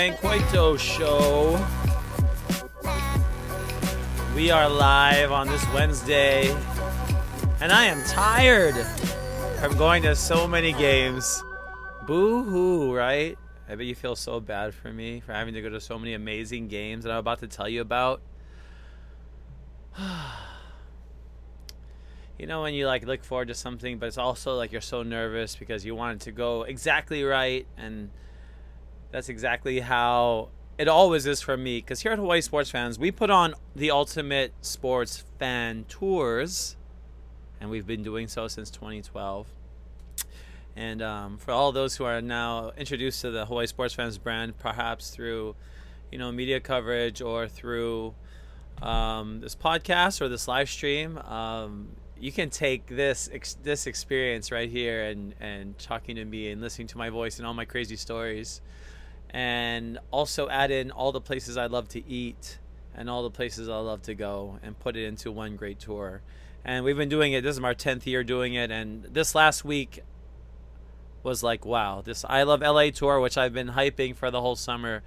Wayne Show. We are live on this Wednesday, and I am tired from going to so many games. Boo hoo, right? I bet you feel so bad for me for having to go to so many amazing games that I'm about to tell you about. you know when you like look forward to something but it's also like you're so nervous because you want it to go exactly right and that's exactly how it always is for me because here at hawaii sports fans we put on the ultimate sports fan tours and we've been doing so since 2012 and um, for all those who are now introduced to the hawaii sports fans brand perhaps through you know media coverage or through um, this podcast or this live stream um, you can take this ex- this experience right here and and talking to me and listening to my voice and all my crazy stories and also add in all the places I love to eat and all the places I love to go and put it into one great tour. And we've been doing it. This is our 10th year doing it and this last week was like wow, this I love LA tour which I've been hyping for the whole summer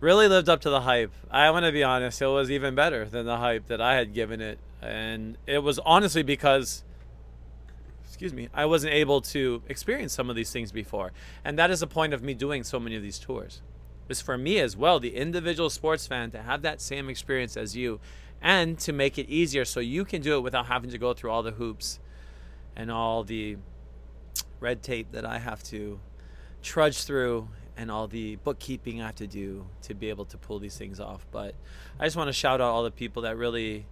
really lived up to the hype. I want to be honest, it was even better than the hype that I had given it and it was honestly because excuse me i wasn't able to experience some of these things before. And that is the point of me doing so many of these tours. Is for me as well the individual sports fan to have that same experience as you and to make it easier so you can do it without having to go through all the hoops and all the red tape that i have to trudge through and all the bookkeeping i have to do to be able to pull these things off. But i just want to shout out all the people that really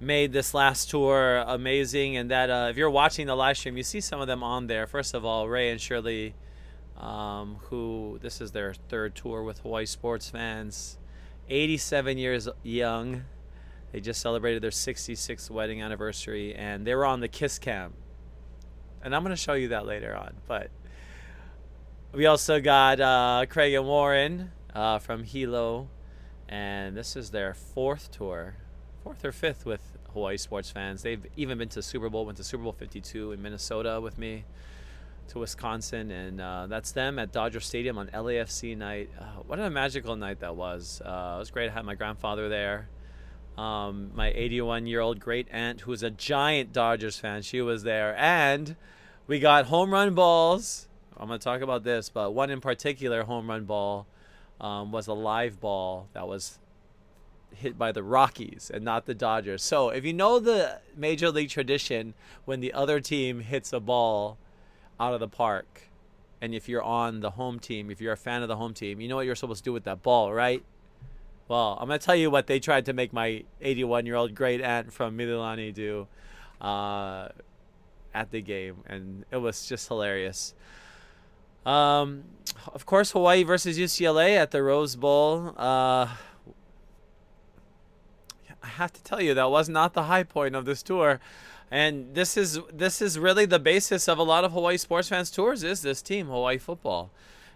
made this last tour amazing and that uh, if you're watching the live stream you see some of them on there. First of all ray and shirley um, who this is their third tour with hawaii sports fans. 87 years young. They just celebrated their 66th wedding anniversary and they were on the kiss cam. And i'm going to show you that later on but we also got uh, craig and warren uh, from hilo. And this is their fourth tour fourth or fifth with Hawaii sports fans. They've even been to Super Bowl, went to Super Bowl 52 in Minnesota with me, to Wisconsin, and uh, that's them at Dodger Stadium on LAFC night. Uh, what a magical night that was! Uh, it was great. I had my grandfather there, um, my 81 year old great aunt, who is a giant Dodgers fan. She was there, and we got home run balls. I'm going to talk about this, but one in particular home run ball um, was a live ball that was hit by the Rockies and not the Dodgers. So if you know the major league tradition when the other team hits a ball out of the park, and if you're on the home team, if you're a fan of the home team, you know what you're supposed to do with that ball, right? Well, I'm gonna tell you what they tried to make my 81 year old great aunt from Mililani do uh, at the game, and it was just hilarious. Um, of course, Hawaii versus UCLA at the Rose Bowl. Uh, I have to tell you that was not the high point of this tour. And this is this is really the basis of a lot of Hawaii sports fans tours is this team, Hawaii football.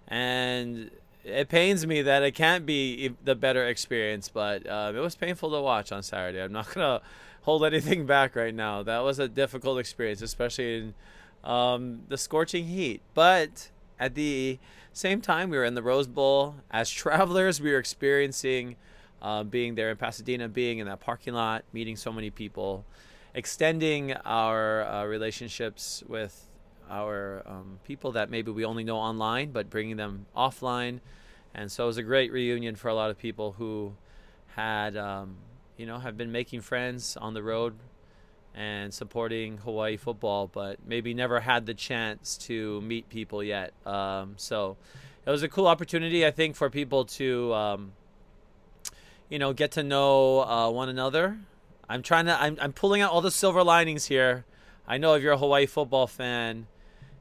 And it pains me that it can't be the better experience, but uh, it was painful to watch on Saturday. I'm not gonna hold anything back right now. That was a difficult experience, especially in um, the scorching heat. But at the same time, we were in the Rose Bowl as travelers. We were experiencing uh, being there in Pasadena, being in that parking lot, meeting so many people, extending our uh, relationships with our um, people that maybe we only know online, but bringing them offline. And so it was a great reunion for a lot of people who had, um, you know, have been making friends on the road and supporting Hawaii football, but maybe never had the chance to meet people yet. Um, so it was a cool opportunity, I think, for people to um, you know, get to know uh, one another. I'm trying to. I'm, I'm pulling out all the silver linings here. I know if you're a Hawaii football fan,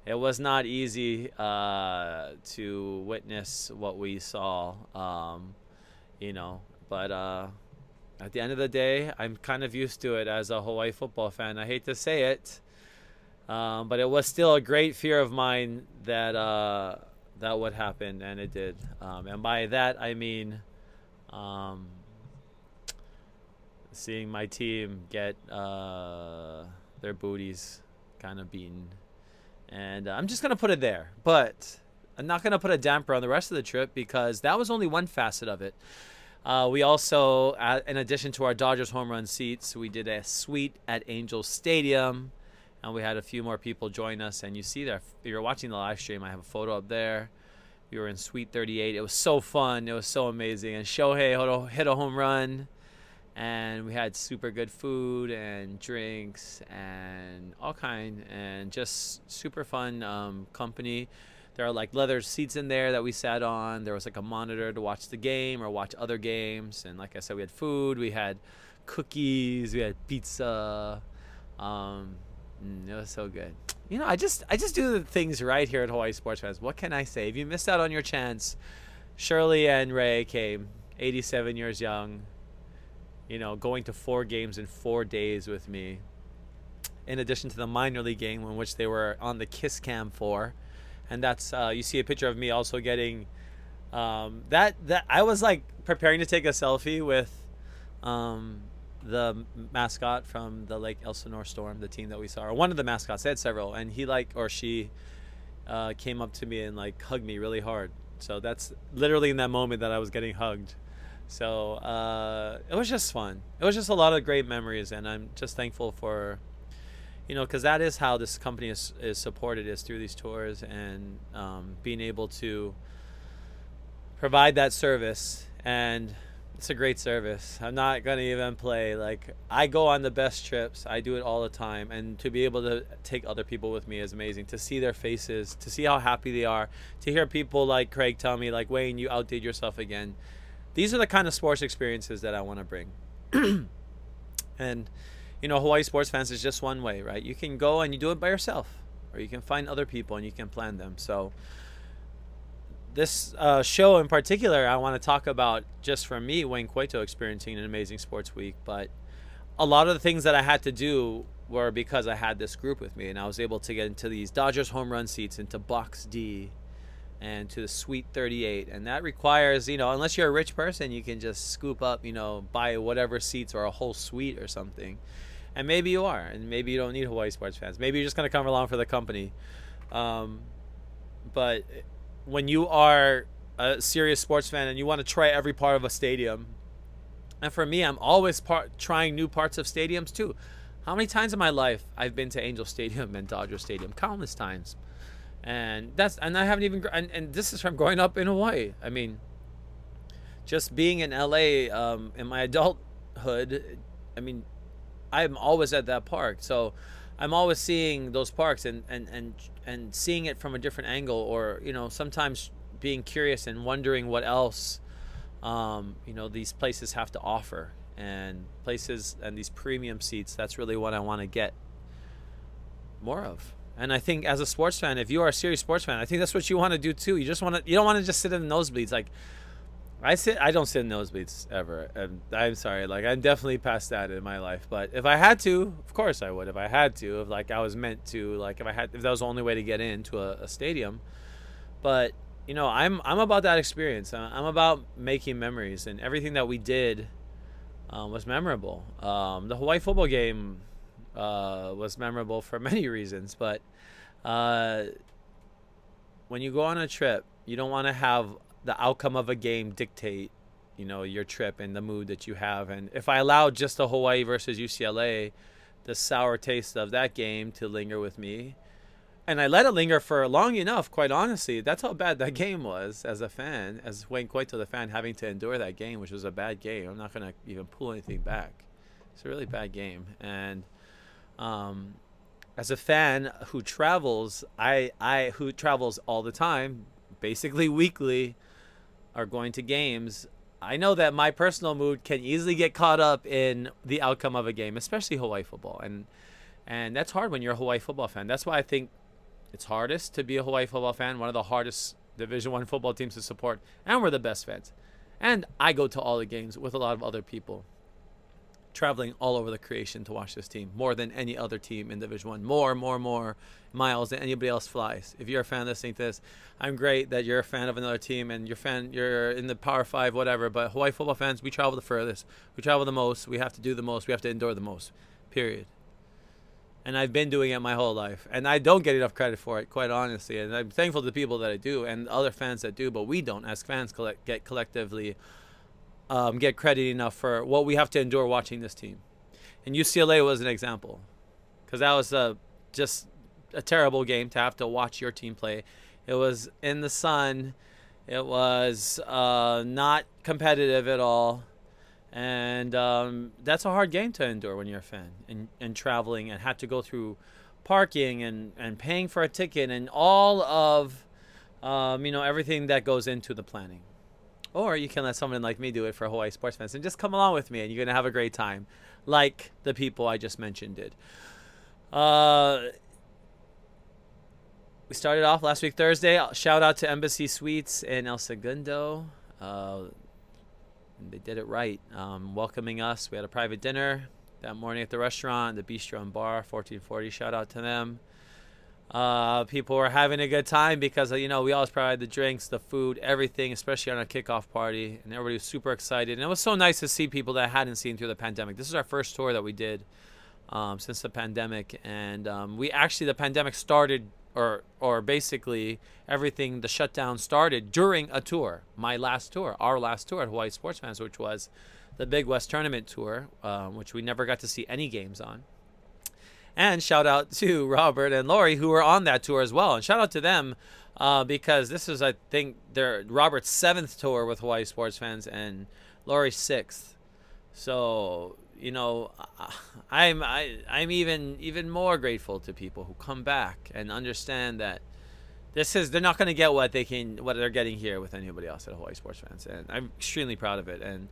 it was not easy uh, to witness what we saw. Um, you know, but uh, at the end of the day, I'm kind of used to it as a Hawaii football fan. I hate to say it, um, but it was still a great fear of mine that uh, that would happen, and it did. Um, and by that, I mean um, seeing my team get uh, their booties kind of beaten. And uh, I'm just going to put it there. But I'm not gonna put a damper on the rest of the trip because that was only one facet of it. Uh, we also, uh, in addition to our Dodgers home run seats, we did a suite at Angel Stadium, and we had a few more people join us. And you see there, you're watching the live stream, I have a photo up there. We were in Suite 38. It was so fun. It was so amazing. And Shohei hit a home run, and we had super good food and drinks and all kind, and just super fun um, company there are like leather seats in there that we sat on. There was like a monitor to watch the game or watch other games. And like I said, we had food, we had cookies, we had pizza. Um, mm, it was so good. You know, I just I just do the things right here at Hawaii Sports Fans. What can I say? If you missed out on your chance, Shirley and Ray came, 87 years young. You know, going to four games in four days with me. In addition to the minor league game in which they were on the Kiss Cam for and that's uh, you see a picture of me also getting um, that that I was like preparing to take a selfie with um, the mascot from the Lake Elsinore Storm, the team that we saw, or one of the mascots. They had several, and he like or she uh, came up to me and like hugged me really hard. So that's literally in that moment that I was getting hugged. So uh, it was just fun. It was just a lot of great memories, and I'm just thankful for you know, because that is how this company is, is supported is through these tours and um, being able to provide that service. And it's a great service. I'm not gonna even play like I go on the best trips. I do it all the time, and to be able to take other people with me is amazing. To see their faces, to see how happy they are, to hear people like Craig tell me like Wayne, you outdid yourself again. These are the kind of sports experiences that I want to bring. and you know, Hawaii Sports Fans is just one way, right? You can go and you do it by yourself, or you can find other people and you can plan them. So, this uh, show in particular, I want to talk about just for me, Wayne Coito experiencing an amazing sports week. But a lot of the things that I had to do were because I had this group with me, and I was able to get into these Dodgers home run seats, into Box D, and to the Suite 38. And that requires, you know, unless you're a rich person, you can just scoop up, you know, buy whatever seats or a whole suite or something and maybe you are, and maybe you don't need Hawaii sports fans. Maybe you're just gonna come along for the company. Um, but when you are a serious sports fan and you want to try every part of a stadium, and for me, I'm always part, trying new parts of stadiums too. How many times in my life I've been to Angel Stadium and Dodger Stadium? Countless times, and that's and I haven't even and, and this is from growing up in Hawaii. I mean, just being in LA um, in my adulthood. I mean, I'm always at that park. So I'm always seeing those parks and, and, and, and seeing it from a different angle or, you know, sometimes being curious and wondering what else, um, you know, these places have to offer and places and these premium seats. That's really what I want to get more of. And I think as a sports fan, if you are a serious sports fan, I think that's what you want to do too. You just want to, you don't want to just sit in the nosebleeds. Like, I sit. I don't sit in nosebleeds ever. And I'm sorry. Like I'm definitely past that in my life. But if I had to, of course I would. If I had to, if like I was meant to, like if I had, if that was the only way to get into a, a stadium. But you know, I'm I'm about that experience. I'm about making memories, and everything that we did um, was memorable. Um, the Hawaii football game uh, was memorable for many reasons, but uh, when you go on a trip, you don't want to have the outcome of a game dictate you know your trip and the mood that you have. And if i allow just the hawaii versus ucla the sour taste of that game to linger with me and i let it linger for long enough quite honestly that's how bad that game was as a fan as wayne coito the fan having to endure that game which was a bad game. I'm not going to even pull anything back. It's a really bad game. And um, as a fan who travels i i who travels all the time basically weekly are going to games, I know that my personal mood can easily get caught up in the outcome of a game, especially Hawaii football, and and that's hard when you're a Hawaii football fan. That's why I think it's hardest to be a Hawaii football fan. One of the hardest Division One football teams to support, and we're the best fans. And I go to all the games with a lot of other people traveling all over the creation to watch this team more than any other team in Division One. More, more, more miles than anybody else flies. If you're a fan listening to this, I'm great that you're a fan of another team and you're fan you're in the Power Five, whatever. But Hawaii football fans, we travel the furthest, we travel the most, we have to do the most, we have to endure the most. Period. and I've been doing it my whole life, and I don't get enough credit for it, quite honestly. And I'm thankful to the people that I do, and other fans that do, but we don't, as fans, collect, get collectively um, get credit enough for what we have to endure watching this team. And UCLA was an example, because that was a, just a terrible game to have to watch your team play. It was in the sun. It was uh, not competitive at all and um, that's a hard game to endure when you're a fan and, and traveling and had to go through parking and, and paying for a ticket and all of um, you know everything that goes into the planning or you can let someone like me do it for hawaii sports fans and just come along with me and you're going to have a great time like the people i just mentioned did uh, we started off last week thursday shout out to embassy suites in el segundo uh, they did it right, um, welcoming us. We had a private dinner that morning at the restaurant, the Bistro and Bar, 1440. Shout out to them. Uh, people were having a good time because you know we always provide the drinks, the food, everything, especially on a kickoff party, and everybody was super excited. And it was so nice to see people that I hadn't seen through the pandemic. This is our first tour that we did um, since the pandemic, and um, we actually the pandemic started or or basically everything the shutdown started during a tour my last tour our last tour at hawaii sports fans which was the big west tournament tour um, which we never got to see any games on and shout out to robert and lori who were on that tour as well. And shout out to them uh, because this is i think their robert's seventh tour with hawaii sports fans and lori's sixth. So you know, I'm I, I'm even even more grateful to people who come back and understand that this is they're not going to get what they can what they're getting here with anybody else at Hawaii Sports Fans, and I'm extremely proud of it. And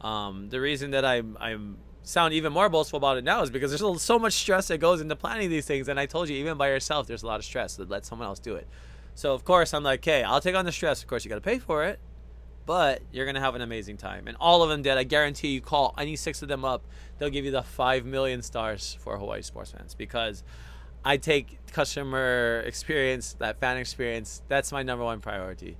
um, the reason that I'm I'm sound even more boastful about it now is because there's so much stress that goes into planning these things. And I told you, even by yourself, there's a lot of stress. So let someone else do it. So of course I'm like, okay, I'll take on the stress. Of course you got to pay for it but you're gonna have an amazing time. And all of them did. I guarantee you, call any six of them up, they'll give you the five million stars for Hawaii sports fans because I take customer experience, that fan experience. That's my number one priority,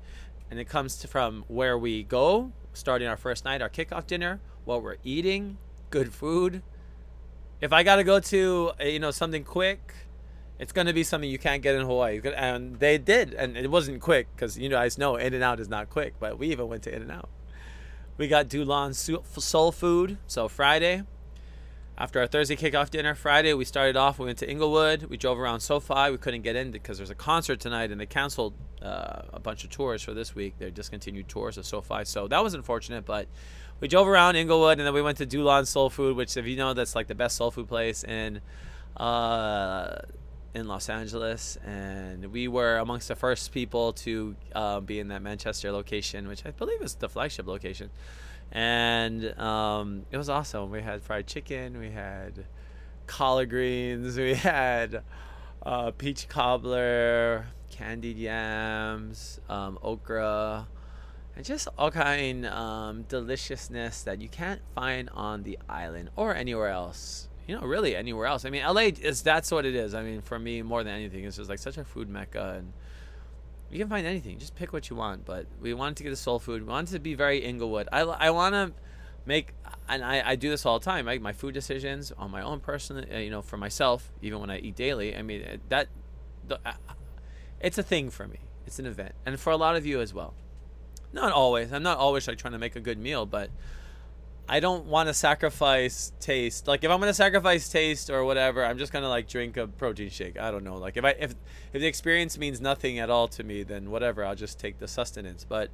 and it comes from where we go, starting our first night, our kickoff dinner, what we're eating, good food. If I gotta go to uh, you know something quick it's to be something you can't get in Hawaii. And they did, and it wasn't quick because you guys know In and Out is not quick, but we even went to In and Out. We got Dulan Soul Food. So Friday, after our Thursday kickoff dinner, Friday we started off. We went to Inglewood. We drove around SoFi. We couldn't get in because there's a concert tonight, and they canceled uh, a bunch of tours for this week. They discontinued tours of SoFi, so that was unfortunate. But we drove around Inglewood, and then we went to Dulan Soul Food, which, if you know, that's like the best soul food place in. Uh, in Los Angeles, and we were amongst the first people to uh, be in that Manchester location, which I believe is the flagship location. And um, it was awesome. We had fried chicken, we had collard greens, we had uh, peach cobbler, candied yams, um, okra, and just all kind um, deliciousness that you can't find on the island or anywhere else you know, really anywhere else. I mean, LA is that's what it is. I mean, for me, more than anything, it's just like such a food mecca, and you can find anything. Just pick what you want. But we wanted to get the soul food. We wanted to be very Inglewood. I, I want to make, and I, I do this all the time. My food decisions on my own person, uh, you know, for myself, even when I eat daily. I mean, that, uh, it's a thing for me. It's an event, and for a lot of you as well. Not always. I'm not always like trying to make a good meal, but I don't want to sacrifice taste. Like if I'm gonna sacrifice taste or whatever, I'm just gonna like drink a protein shake. I don't know. Like if I if if the experience means nothing at all to me, then whatever. I'll just take the sustenance. But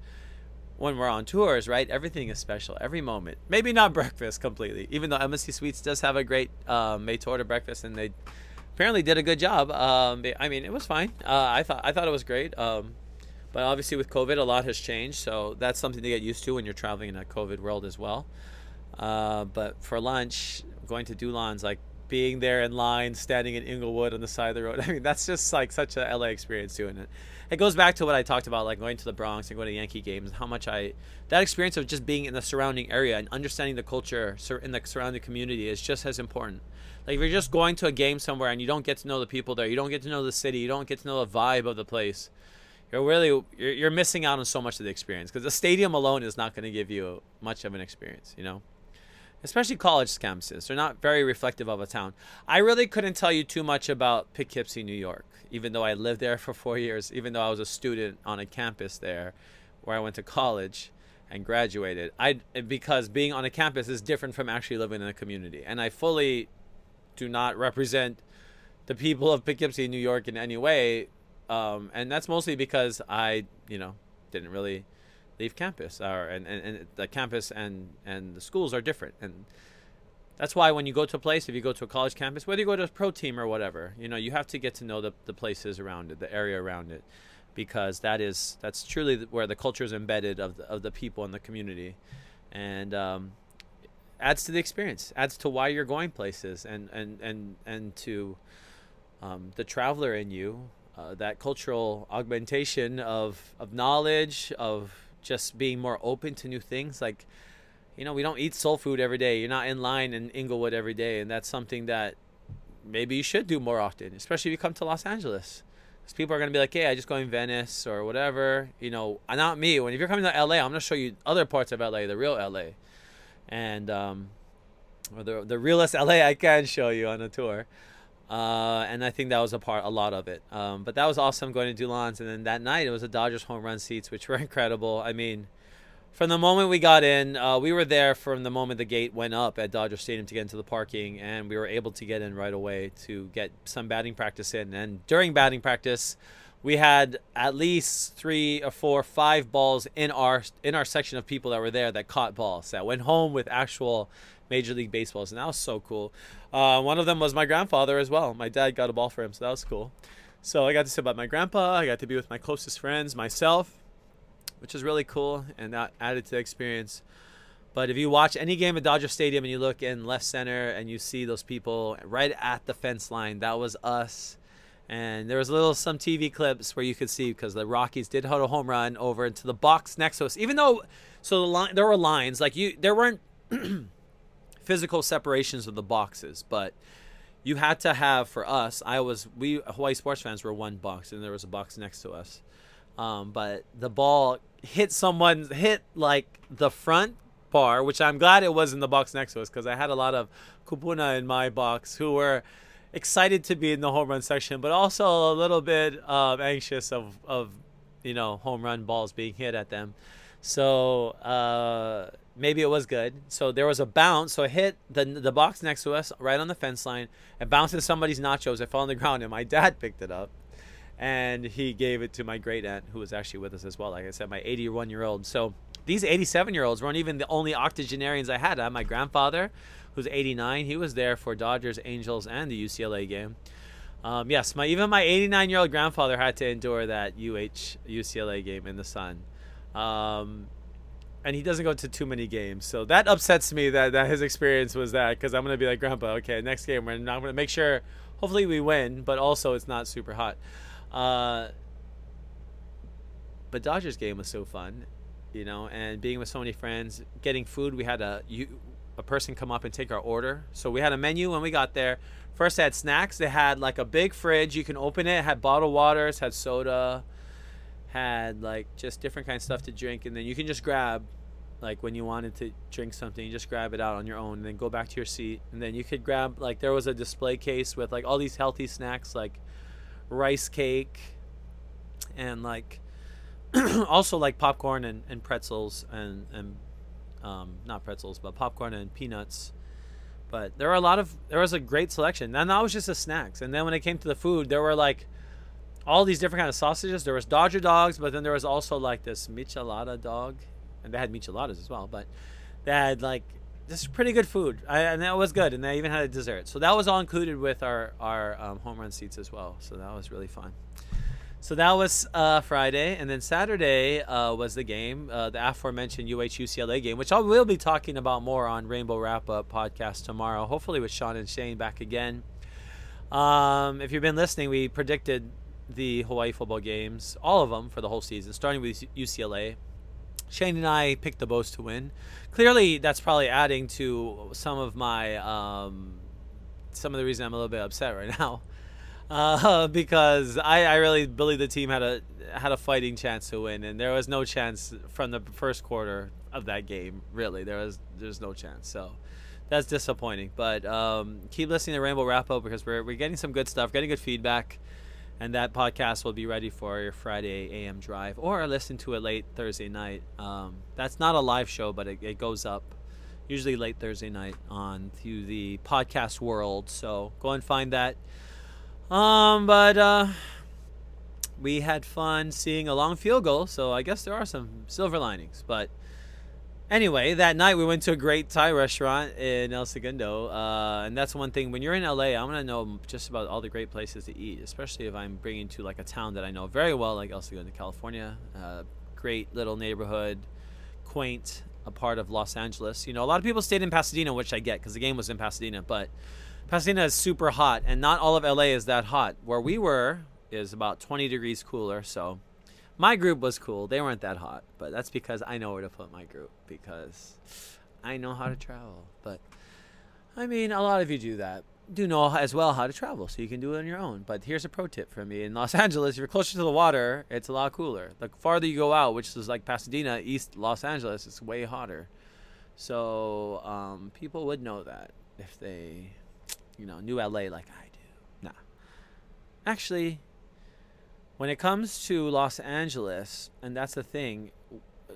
when we're on tours, right, everything is special. Every moment. Maybe not breakfast completely, even though Embassy Suites does have a great um, made to breakfast, and they apparently did a good job. Um, I mean, it was fine. Uh, I thought I thought it was great. Um, but obviously with COVID, a lot has changed, so that's something to get used to when you're traveling in a COVID world as well. Uh, but for lunch, going to Dulan's, like being there in line, standing in Inglewood on the side of the road. I mean, that's just like such a LA experience doing it. It goes back to what I talked about, like going to the Bronx and going to Yankee games. How much I that experience of just being in the surrounding area and understanding the culture in the surrounding community is just as important. Like if you're just going to a game somewhere and you don't get to know the people there, you don't get to know the city, you don't get to know the vibe of the place. You're really you're, you're missing out on so much of the experience because the stadium alone is not going to give you much of an experience. You know especially college campuses. They're not very reflective of a town. I really couldn't tell you too much about Poughkeepsie, New York, even though I lived there for four years, even though I was a student on a campus there where I went to college and graduated. I because being on a campus is different from actually living in a community, and I fully do not represent the people of Poughkeepsie, New York, in any way, um, and that's mostly because I, you know, didn't really leave campus, or and, and, and the campus and and the schools are different, and that's why when you go to a place, if you go to a college campus, whether you go to a pro team or whatever, you know, you have to get to know the the places around it, the area around it because that is that's truly where the culture is embedded of the, of the people in the community, and um, adds to the experience, adds to why you're going places, and and and and to um, the traveler in you, uh, that cultural augmentation of of knowledge, of just being more open to new things, like. You know, we don't eat soul food every day. You're not in line in Inglewood every day, and that's something that maybe you should do more often, especially if you come to Los Angeles. Because people are going to be like, hey, I just go in Venice or whatever. You know, not me. When if you're coming to LA, I'm going to show you other parts of LA, the real LA. And, um, or the, the realest LA I can show you on a tour. Uh, and I think that was a part, a lot of it. Um, but that was awesome going to Dulans. And then that night, it was the Dodgers home run seats, which were incredible. I mean, from the moment we got in, uh, we were there from the moment the gate went up at Dodger Stadium to get into the parking, and we were able to get in right away to get some batting practice in. And during batting practice, we had at least three or four, five balls in our in our section of people that were there that caught balls that went home with actual Major League Baseballs, and that was so cool. Uh, one of them was my grandfather as well. My dad got a ball for him, so that was cool. So I got to sit by my grandpa. I got to be with my closest friends, myself which is really cool and that added to the experience. But if you watch any game at Dodger Stadium and you look in left center and you see those people right at the fence line, that was us. And there was a little some TV clips where you could see because the Rockies did hit a home run over into the box next to us. Even though, so the line there were lines like you there weren't physical separations of the boxes, but you had to have for us. I was we Hawaii sports fans were one box and there was a box next to us. Um, but the ball hit someone, hit like the front bar, which I'm glad it was in the box next to us because I had a lot of kupuna in my box who were excited to be in the home run section, but also a little bit um, anxious of, of, you know, home run balls being hit at them. So uh, maybe it was good. So there was a bounce. So I hit the the box next to us, right on the fence line. It bounced into somebody's nachos. It fell on the ground, and my dad picked it up and he gave it to my great aunt who was actually with us as well like i said my 81 year old so these 87 year olds weren't even the only octogenarians i had i had my grandfather who's 89 he was there for dodgers angels and the ucla game um, yes my even my 89 year old grandfather had to endure that uh ucla game in the sun um, and he doesn't go to too many games so that upsets me that, that his experience was that because i'm going to be like grandpa okay next game we're not going to make sure hopefully we win but also it's not super hot uh, but Dodgers game was so fun, you know, and being with so many friends, getting food. We had a you, a person come up and take our order. So we had a menu when we got there. First, they had snacks. They had like a big fridge. You can open it. Had bottled waters. Had soda. Had like just different kind of stuff to drink, and then you can just grab, like when you wanted to drink something, you just grab it out on your own, and then go back to your seat, and then you could grab like there was a display case with like all these healthy snacks like rice cake and like also like popcorn and, and pretzels and and um, not pretzels but popcorn and peanuts. But there were a lot of there was a great selection. And that was just the snacks. And then when it came to the food there were like all these different kind of sausages there was dodger dogs but then there was also like this michelada dog and they had micheladas as well but they had like this is pretty good food, I, and that was good. And they even had a dessert, so that was all included with our our um, home run seats as well. So that was really fun. So that was uh, Friday, and then Saturday uh, was the game, uh, the aforementioned UH UCLA game, which I will be talking about more on Rainbow Wrap Up podcast tomorrow. Hopefully with Sean and Shane back again. Um, if you've been listening, we predicted the Hawaii football games, all of them for the whole season, starting with UCLA. Shane and I picked the Bows to win. Clearly, that's probably adding to some of my um, some of the reason I'm a little bit upset right now, uh, because I, I really believe the team had a had a fighting chance to win, and there was no chance from the first quarter of that game. Really, there was there's no chance. So that's disappointing. But um, keep listening to Rainbow Wrap Up because we're we're getting some good stuff, getting good feedback, and that podcast will be ready for your Friday AM drive or listen to it late Thursday night. Um, that's not a live show, but it, it goes up usually late Thursday night on through the podcast world. So go and find that. Um, but uh, we had fun seeing a long field goal, so I guess there are some silver linings. But anyway, that night we went to a great Thai restaurant in El Segundo, uh, and that's one thing. When you're in LA, I want to know just about all the great places to eat, especially if I'm bringing to like a town that I know very well, like El Segundo, California. Uh, great little neighborhood, quaint, a part of Los Angeles. You know, a lot of people stayed in Pasadena, which I get because the game was in Pasadena, but Pasadena is super hot, and not all of LA is that hot. Where we were is about 20 degrees cooler, so my group was cool. They weren't that hot, but that's because I know where to put my group because I know how to travel. But I mean, a lot of you do that. Do know as well how to travel, so you can do it on your own. But here's a pro tip from me: in Los Angeles, if you're closer to the water, it's a lot cooler. The farther you go out, which is like Pasadena, East Los Angeles, it's way hotter. So um, people would know that if they, you know, knew LA like I do. Nah, actually, when it comes to Los Angeles, and that's the thing, uh,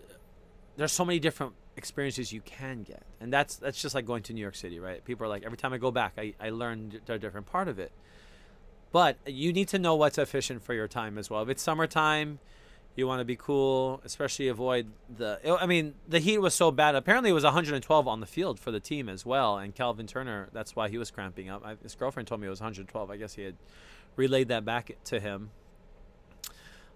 there's so many different experiences you can get, and that's that's just like going to New York City, right? People are like, every time I go back, I I learn a different part of it. But you need to know what's efficient for your time as well. If it's summertime, you want to be cool, especially avoid the. I mean, the heat was so bad. Apparently, it was 112 on the field for the team as well. And Calvin Turner, that's why he was cramping up. His girlfriend told me it was 112. I guess he had relayed that back to him.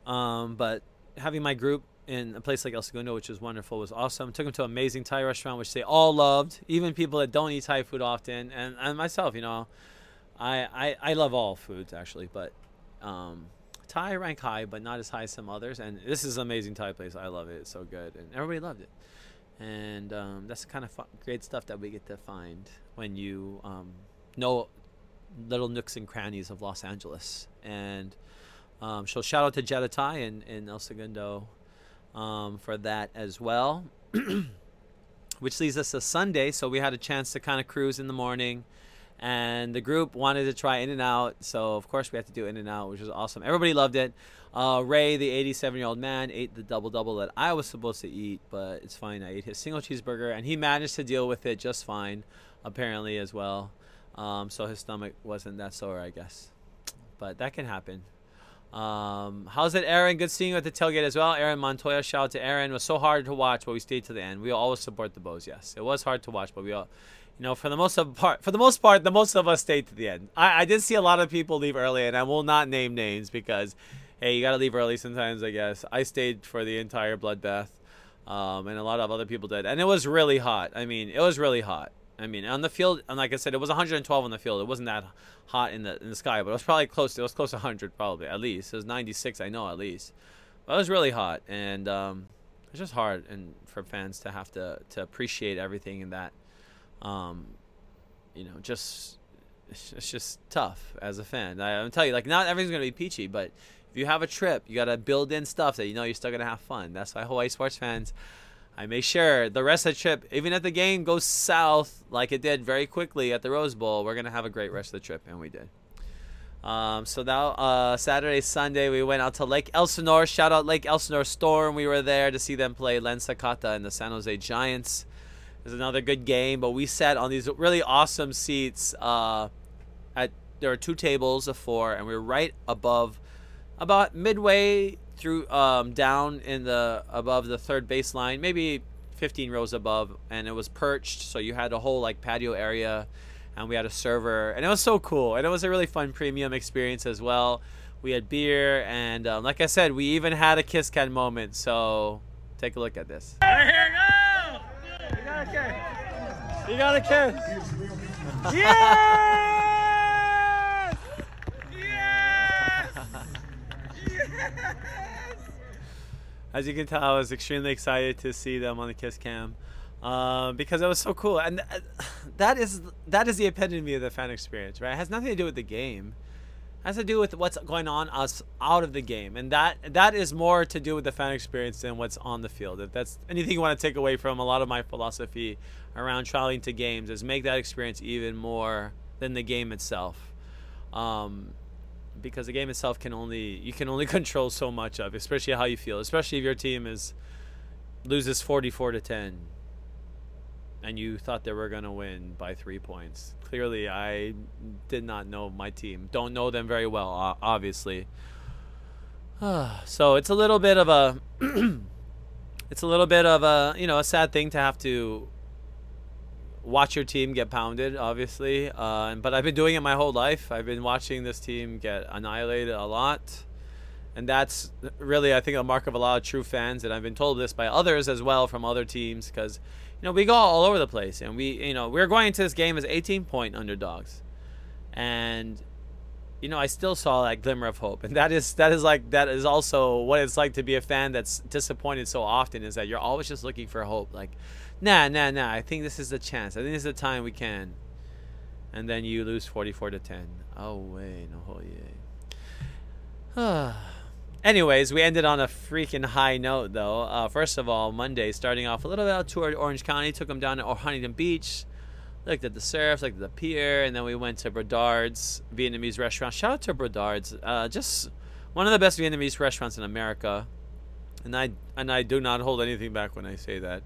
Um, but having my group in a place like El Segundo, which was wonderful, was awesome. Took them to an amazing Thai restaurant, which they all loved, even people that don't eat Thai food often, and, and myself. You know, I, I I love all foods actually, but um, Thai rank high, but not as high as some others. And this is an amazing Thai place. I love it. It's so good, and everybody loved it. And um, that's the kind of fun, great stuff that we get to find when you um, know little nooks and crannies of Los Angeles. And um, so shout out to Thai in, in El Segundo um, for that as well. Which leads us to Sunday. So we had a chance to kind of cruise in the morning. And the group wanted to try In and Out. So, of course, we had to do In and Out, which was awesome. Everybody loved it. Uh, Ray, the 87 year old man, ate the double double that I was supposed to eat, but it's fine. I ate his single cheeseburger, and he managed to deal with it just fine, apparently, as well. Um, so his stomach wasn't that sore, I guess. But that can happen. Um, how's it, Aaron? Good seeing you at the tailgate as well. Aaron Montoya, shout out to Aaron. It was so hard to watch, but we stayed to the end. We always support the Bows. Yes, it was hard to watch, but we all, you know, for the most of part, for the most part, the most of us stayed to the end. I, I did see a lot of people leave early, and I will not name names because, hey, you got to leave early sometimes. I guess I stayed for the entire bloodbath, um, and a lot of other people did, and it was really hot. I mean, it was really hot. I mean, on the field, and like I said, it was 112 on the field. It wasn't that hot in the in the sky, but it was probably close. It was close to 100, probably at least. It was 96, I know at least. But it was really hot, and um, it's just hard and for fans to have to to appreciate everything in that. Um, you know, just it's, just tough as a fan. I, I'm tell you, like not everything's gonna be peachy, but if you have a trip, you gotta build in stuff that you know you're still gonna have fun. That's why Hawaii sports fans I make sure the rest of the trip, even if the game goes south like it did very quickly at the Rose Bowl, we're gonna have a great rest of the trip, and we did. Um, so now uh, Saturday, Sunday, we went out to Lake Elsinore. Shout out Lake Elsinore Storm. We were there to see them play Sakata and the San Jose Giants. It was another good game, but we sat on these really awesome seats. Uh, at there are two tables of four, and we were right above, about midway through um, down in the above the third baseline, maybe 15 rows above, and it was perched, so you had a whole like patio area, and we had a server, and it was so cool, and it was a really fun premium experience as well. We had beer, and um, like I said, we even had a kiss cam moment. So take a look at this. Right here, go! You got a kiss. You got a kiss. yeah! As you can tell, I was extremely excited to see them on the Kiss Cam uh, because it was so cool, and that is that is the epitome of the fan experience, right? It has nothing to do with the game. It has to do with what's going on us out of the game, and that that is more to do with the fan experience than what's on the field. If that's anything you want to take away from a lot of my philosophy around traveling to games, is make that experience even more than the game itself. Um, because the game itself can only you can only control so much of, especially how you feel, especially if your team is loses 44 to 10 and you thought they were going to win by 3 points. Clearly I did not know my team. Don't know them very well obviously. so it's a little bit of a it's a little bit of a, you know, a sad thing to have to watch your team get pounded, obviously. Uh, but I've been doing it my whole life. I've been watching this team get annihilated a lot. And that's really, I think, a mark of a lot of true fans. And I've been told this by others as well from other teams because, you know, we go all over the place. And we, you know, we're going into this game as 18 point underdogs. And, you know, I still saw that glimmer of hope. And that is, that is like, that is also what it's like to be a fan that's disappointed so often is that you're always just looking for hope. Like, nah, nah, nah. I think this is the chance. I think this is the time we can. And then you lose 44 to 10. Oh, wait. No, yeah. Anyways, we ended on a freaking high note, though. Uh, first of all, Monday, starting off a little bit out toward Orange County, took them down to Huntington Beach, looked at the surf, looked at the pier, and then we went to Brodard's Vietnamese restaurant. Shout out to Brodard's, uh, just one of the best Vietnamese restaurants in America, and I and I do not hold anything back when I say that.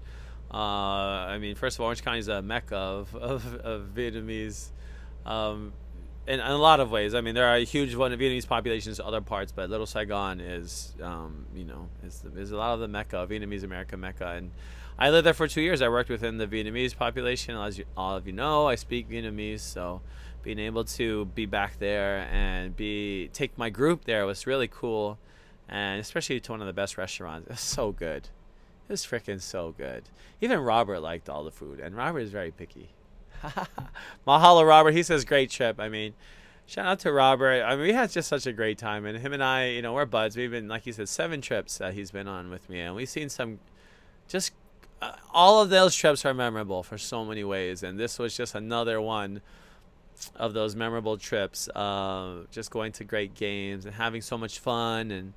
Uh, I mean, first of all, Orange County is a mecca of of, of Vietnamese. Um, in, in, a lot of ways. I mean, there are a huge Vietnamese populations in other parts, but Little Saigon is, um, you know, is, is a lot of the mecca, Vietnamese America mecca. And I lived there for two years. I worked within the Vietnamese population. As you, all of you know, I speak Vietnamese, so being able to be back there and be take my group there was really cool, and especially to one of the best restaurants. It was so good. It was freaking so good. Even Robert liked all the food, and Robert is very picky. Mahalo, Robert. He says great trip. I mean, shout out to Robert. I mean, we had just such a great time, and him and I, you know, we're buds. We've been, like he said, seven trips that he's been on with me, and we've seen some, just uh, all of those trips are memorable for so many ways, and this was just another one of those memorable trips. Uh, just going to great games and having so much fun, and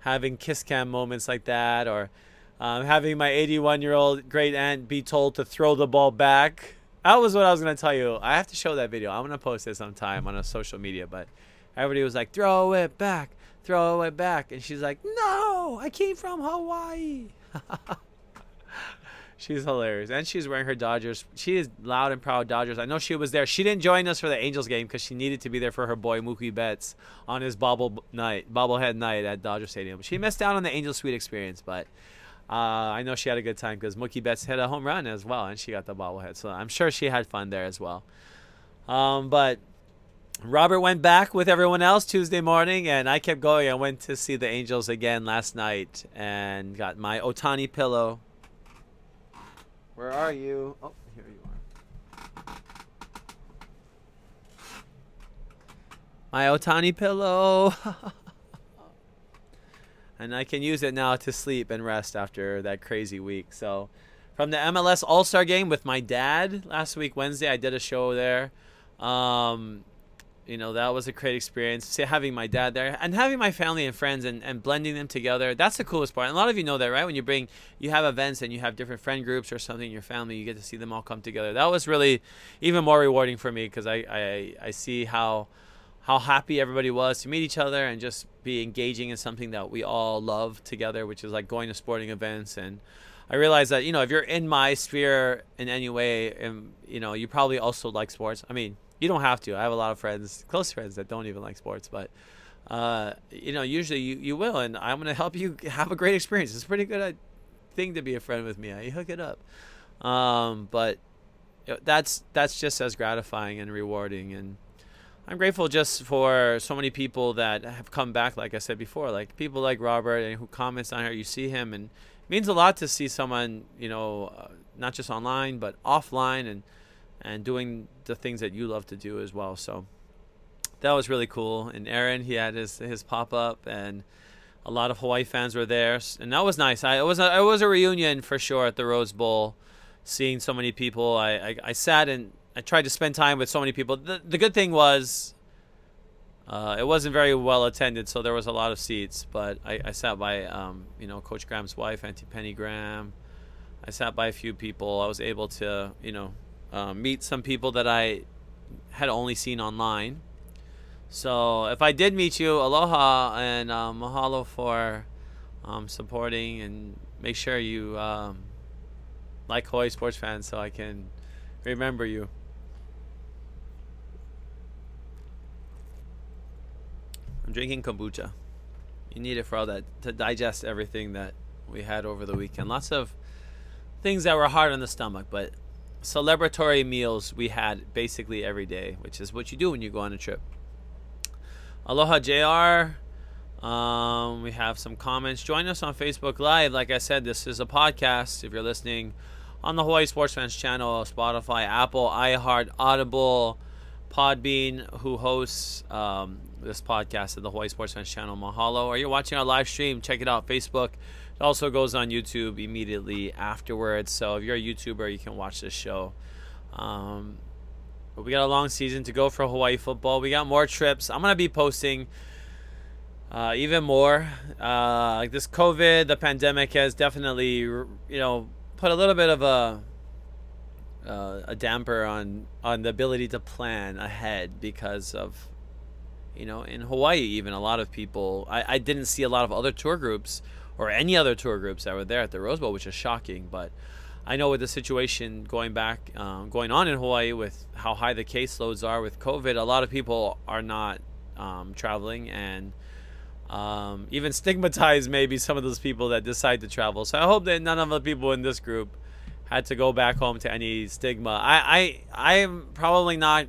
having kiss cam moments like that, or um, having my 81 year old great aunt be told to throw the ball back that was what I was gonna tell you. I have to show that video. I'm gonna post it sometime on a social media. But everybody was like, "Throw it back, throw it back," and she's like, "No, I came from Hawaii." she's hilarious, and she's wearing her Dodgers. She is loud and proud Dodgers. I know she was there. She didn't join us for the Angels game because she needed to be there for her boy Mookie Betts on his bobble night, bobblehead night at Dodger Stadium. She missed out on the Angel Suite experience, but uh, I know she had a good time because Mookie Betts hit a home run as well, and she got the bobblehead. So I'm sure she had fun there as well. Um, but Robert went back with everyone else Tuesday morning, and I kept going. I went to see the Angels again last night and got my Ohtani pillow. Where are you? Oh, here you are. My Ohtani pillow. and I can use it now to sleep and rest after that crazy week. So, from the MLS All Star game with my dad last week Wednesday, I did a show there. Um, you know that was a great experience having my dad there and having my family and friends and, and blending them together that's the coolest part and a lot of you know that right when you bring you have events and you have different friend groups or something in your family you get to see them all come together that was really even more rewarding for me because I, I i see how how happy everybody was to meet each other and just be engaging in something that we all love together, which is like going to sporting events. And I realized that you know if you're in my sphere in any way, and you know you probably also like sports. I mean, you don't have to. I have a lot of friends, close friends, that don't even like sports, but uh, you know usually you, you will, and I'm gonna help you have a great experience. It's a pretty good uh, thing to be a friend with me. I hook it up, um, but that's that's just as gratifying and rewarding and I'm grateful just for so many people that have come back, like I said before, like people like Robert and who comments on here. You see him, and it means a lot to see someone, you know, uh, not just online but offline, and and doing the things that you love to do as well. So that was really cool. And Aaron, he had his his pop up, and a lot of Hawaii fans were there, and that was nice. I it was a, it was a reunion for sure at the Rose Bowl, seeing so many people. I I, I sat and I tried to spend time with so many people. The, the good thing was, Uh, it wasn't very well attended, so there was a lot of seats. But I, I sat by, um, you know, Coach Graham's wife, Auntie Penny Graham. I sat by a few people. I was able to, you know, uh, meet some people that I had only seen online. So if I did meet you, aloha and uh, mahalo for um, supporting and make sure you um, like Hawaii sports fans so I can remember you. I'm drinking kombucha. You need it for all that to digest everything that we had over the weekend. Lots of things that were hard on the stomach, but celebratory meals we had basically every day, which is what you do when you go on a trip. Aloha JR. Um, we have some comments. Join us on Facebook Live. Like I said, this is a podcast. If you're listening on the Hawaii Sports Fans channel, Spotify, Apple, iHeart, Audible, Podbean, who hosts um, this podcast at the Hawaii Sports Fans channel, Mahalo. Or you're watching our live stream, check it out, Facebook. It also goes on YouTube immediately afterwards. So if you're a YouTuber, you can watch this show. Um, but we got a long season to go for Hawaii football. We got more trips. I'm gonna be posting uh, even more. Uh, like this COVID, the pandemic has definitely, you know, put a little bit of a uh, a damper on on the ability to plan ahead because of, you know, in Hawaii even a lot of people. I, I didn't see a lot of other tour groups or any other tour groups that were there at the Rose Bowl, which is shocking, but. I know with the situation going back, um, going on in Hawaii with how high the caseloads are with COVID, a lot of people are not um, traveling and um, even stigmatize maybe some of those people that decide to travel. So I hope that none of the people in this group had to go back home to any stigma. I I I'm probably not.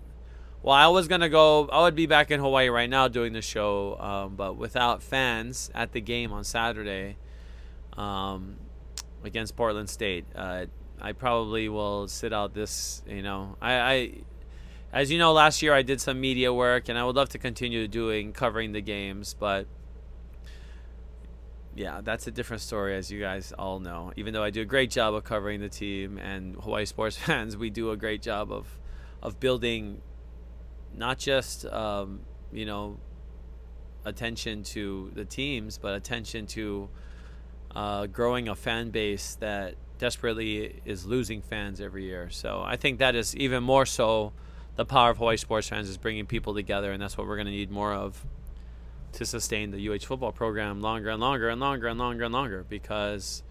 Well, I was gonna go. I would be back in Hawaii right now doing the show, um, but without fans at the game on Saturday. Um, against Portland State. Uh, I probably will sit out this. You know, I, I, as you know, last year I did some media work, and I would love to continue doing covering the games, but yeah, that's a different story, as you guys all know. Even though I do a great job of covering the team, and Hawaii sports fans, we do a great job of of building not just um, you know attention to the teams, but attention to uh, growing a fan base that desperately is losing fans every year. So I think that is even more so the power of Hawaii sports fans is bringing people together, and that's what we're going to need more of to sustain the UH football program longer and longer and longer and longer and longer because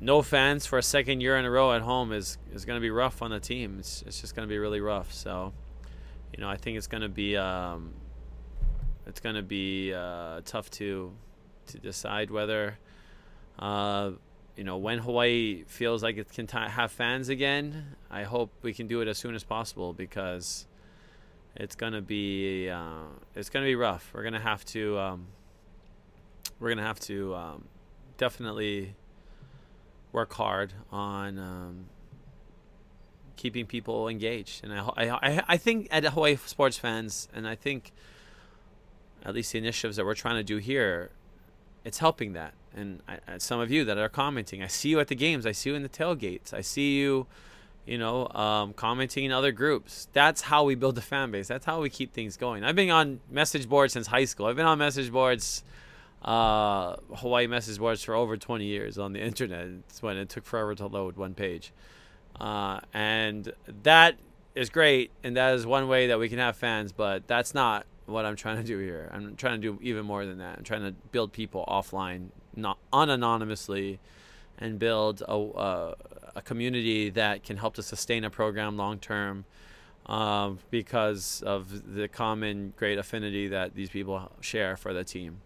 no fans for a second year in a row at home is, is going to be rough on the team. It's, it's just going to be really rough. So, you know, I think it's to be um, it's to be uh, tough to to decide whether uh, you know when Hawaii feels like it can t- have fans again. I hope we can do it as soon as possible because it's gonna be uh, it's gonna be rough. We're gonna have to um, we're gonna have to um, definitely work hard on um, keeping people engaged. And I, I I think at Hawaii sports fans, and I think at least the initiatives that we're trying to do here, it's helping that. And I, some of you that are commenting, I see you at the games. I see you in the tailgates. I see you you know, um, commenting in other groups. That's how we build a fan base. That's how we keep things going. I've been on message boards since high school. I've been on message boards, uh, Hawaii message boards for over 20 years on the internet. It's when it took forever to load one page. Uh, and that is great. And that is one way that we can have fans, but that's not what I'm trying to do here. I'm trying to do even more than that. I'm trying to build people offline, not unanonymously, and build a, a community that can help to sustain a program long term um, because of the common great affinity that these people share for the team.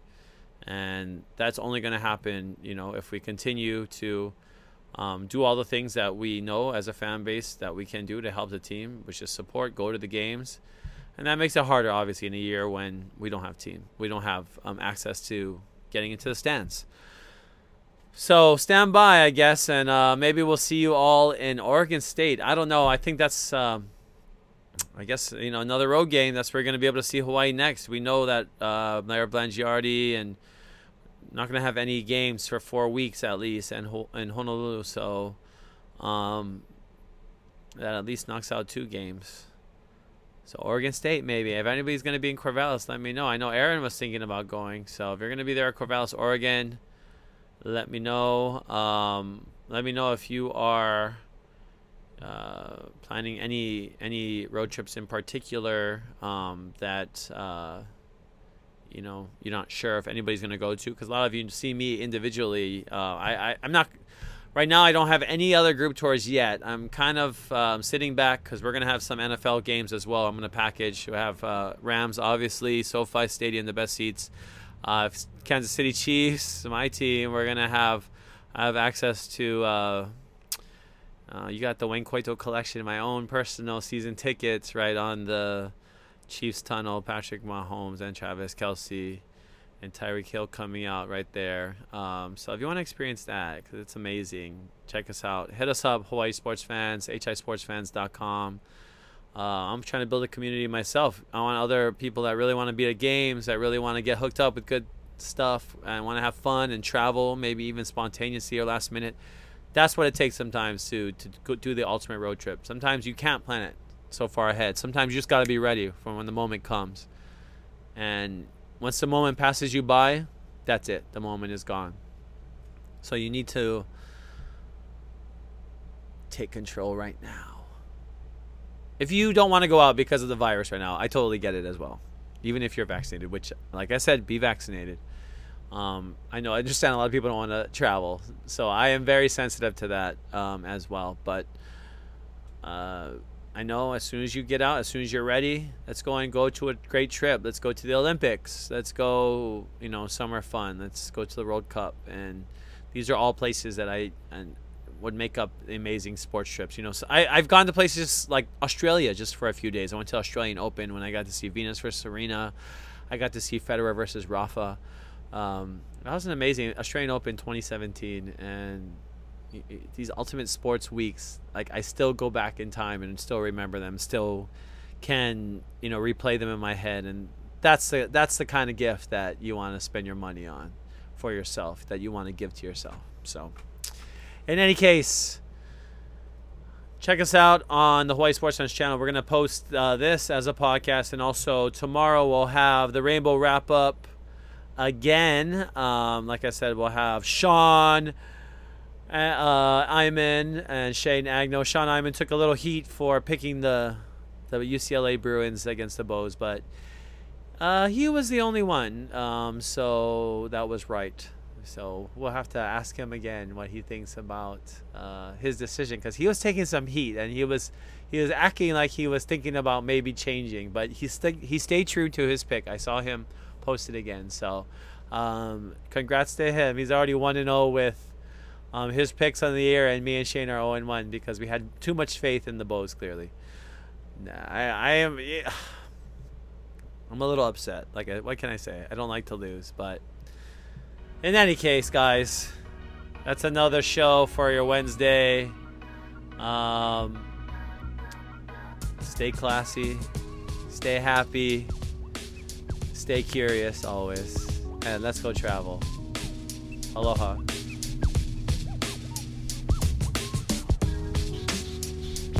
And that's only going to happen, you know, if we continue to um, do all the things that we know as a fan base that we can do to help the team, which is support, go to the games. And that makes it harder, obviously, in a year when we don't have team. We don't have um, access to getting into the stands. So stand by, I guess, and uh, maybe we'll see you all in Oregon State. I don't know. I think that's, um, I guess, you know, another road game. That's where we're going to be able to see Hawaii next. We know that uh, Mayor Blangiardi and not to have any games for four weeks at least in, in Honolulu. So um, that at least knocks out two games. So Oregon State, maybe. If anybody's to be in Corvallis, let me know. I know Aaron was thinking about going. So if you're to be there at Corvallis, Oregon, let me know. Um, let me know if you are uh, planning any any road trips in particular um, that uh, you know you're not sure if anybody's going to go to. Because a lot of you see me individually. Uh, I, I I'm not right now I don't have any other group tours yet. I'm kind of um, sitting back because we're going to have some NFL games as well. I'm going to package. We have uh, Rams, obviously, SoFi Stadium, the best seats. Uh, Kansas City Chiefs, my team. We're going to have I have access to. Uh, uh, you got the Wayne Coito collection, my own personal season tickets, right on the Chiefs tunnel. Patrick Mahomes and Travis Kelce and Tyreek Hill coming out right there. Um, so if you want to experience that, because it's amazing, check us out. Hit us up, Hawaii Sports Fans, hisportsfans.com. Uh, I'm trying to build a community myself. I want other people that really want to be at games, that really want to get hooked up with good stuff, and want to have fun and travel, maybe even spontaneously or last minute. That's what it takes sometimes to to do the ultimate road trip. Sometimes you can't plan it so far ahead. Sometimes you just got to be ready for when the moment comes. And once the moment passes you by, that's it. The moment is gone. So you need to take control right now. If you don't want to go out because of the virus right now, I totally get it as well. Even if you're vaccinated, which, like I said, be vaccinated. Um, I know I understand a lot of people don't want to travel, so I am very sensitive to that um, as well. But uh, I know as soon as you get out, as soon as you're ready, let's go and go to a great trip. Let's go to the Olympics. Let's go, you know, summer fun. Let's go to the World Cup. And these are all places that I and would make up amazing sports trips. You know, so I, I've gone to places like Australia just for a few days. I went to Australian Open when I got to see Venus versus Serena. I got to see Federer versus Rafa. Um, that was an amazing Australian Open 2017, and these ultimate sports weeks like i still go back in time and still remember them still can you know replay them in my head. And that's the that's the kind of gift that you want to spend your money on for yourself that you want to give to yourself. So in any case check us out on the hawaii sports Fans channel. We're going to post uh, this as a podcast and also tomorrow we'll have the rainbow wrap up again. Um, like i said we'll have sean uh, Iman and Shane Agno. Sean Iman took a little heat for picking the the UCLA Bruins against the Bows, but uh, he was the only one, um, so that was right. So we'll have to ask him again what he thinks about uh, his decision because he was taking some heat and he was he was acting like he was thinking about maybe changing, but he st- he stayed true to his pick. I saw him post it again, so um, congrats to him. He's already one and zero oh with um, his picks on the year, and me and Shane are 0 and 1 because we had too much faith in the Bows, clearly. Nah, I, I am. Yeah, I'm a little upset. Like, what can I say? I don't like to lose, but in any case, guys, that's another show for your Wednesday. Um, stay classy, stay happy, stay curious always, and let's go travel. Aloha.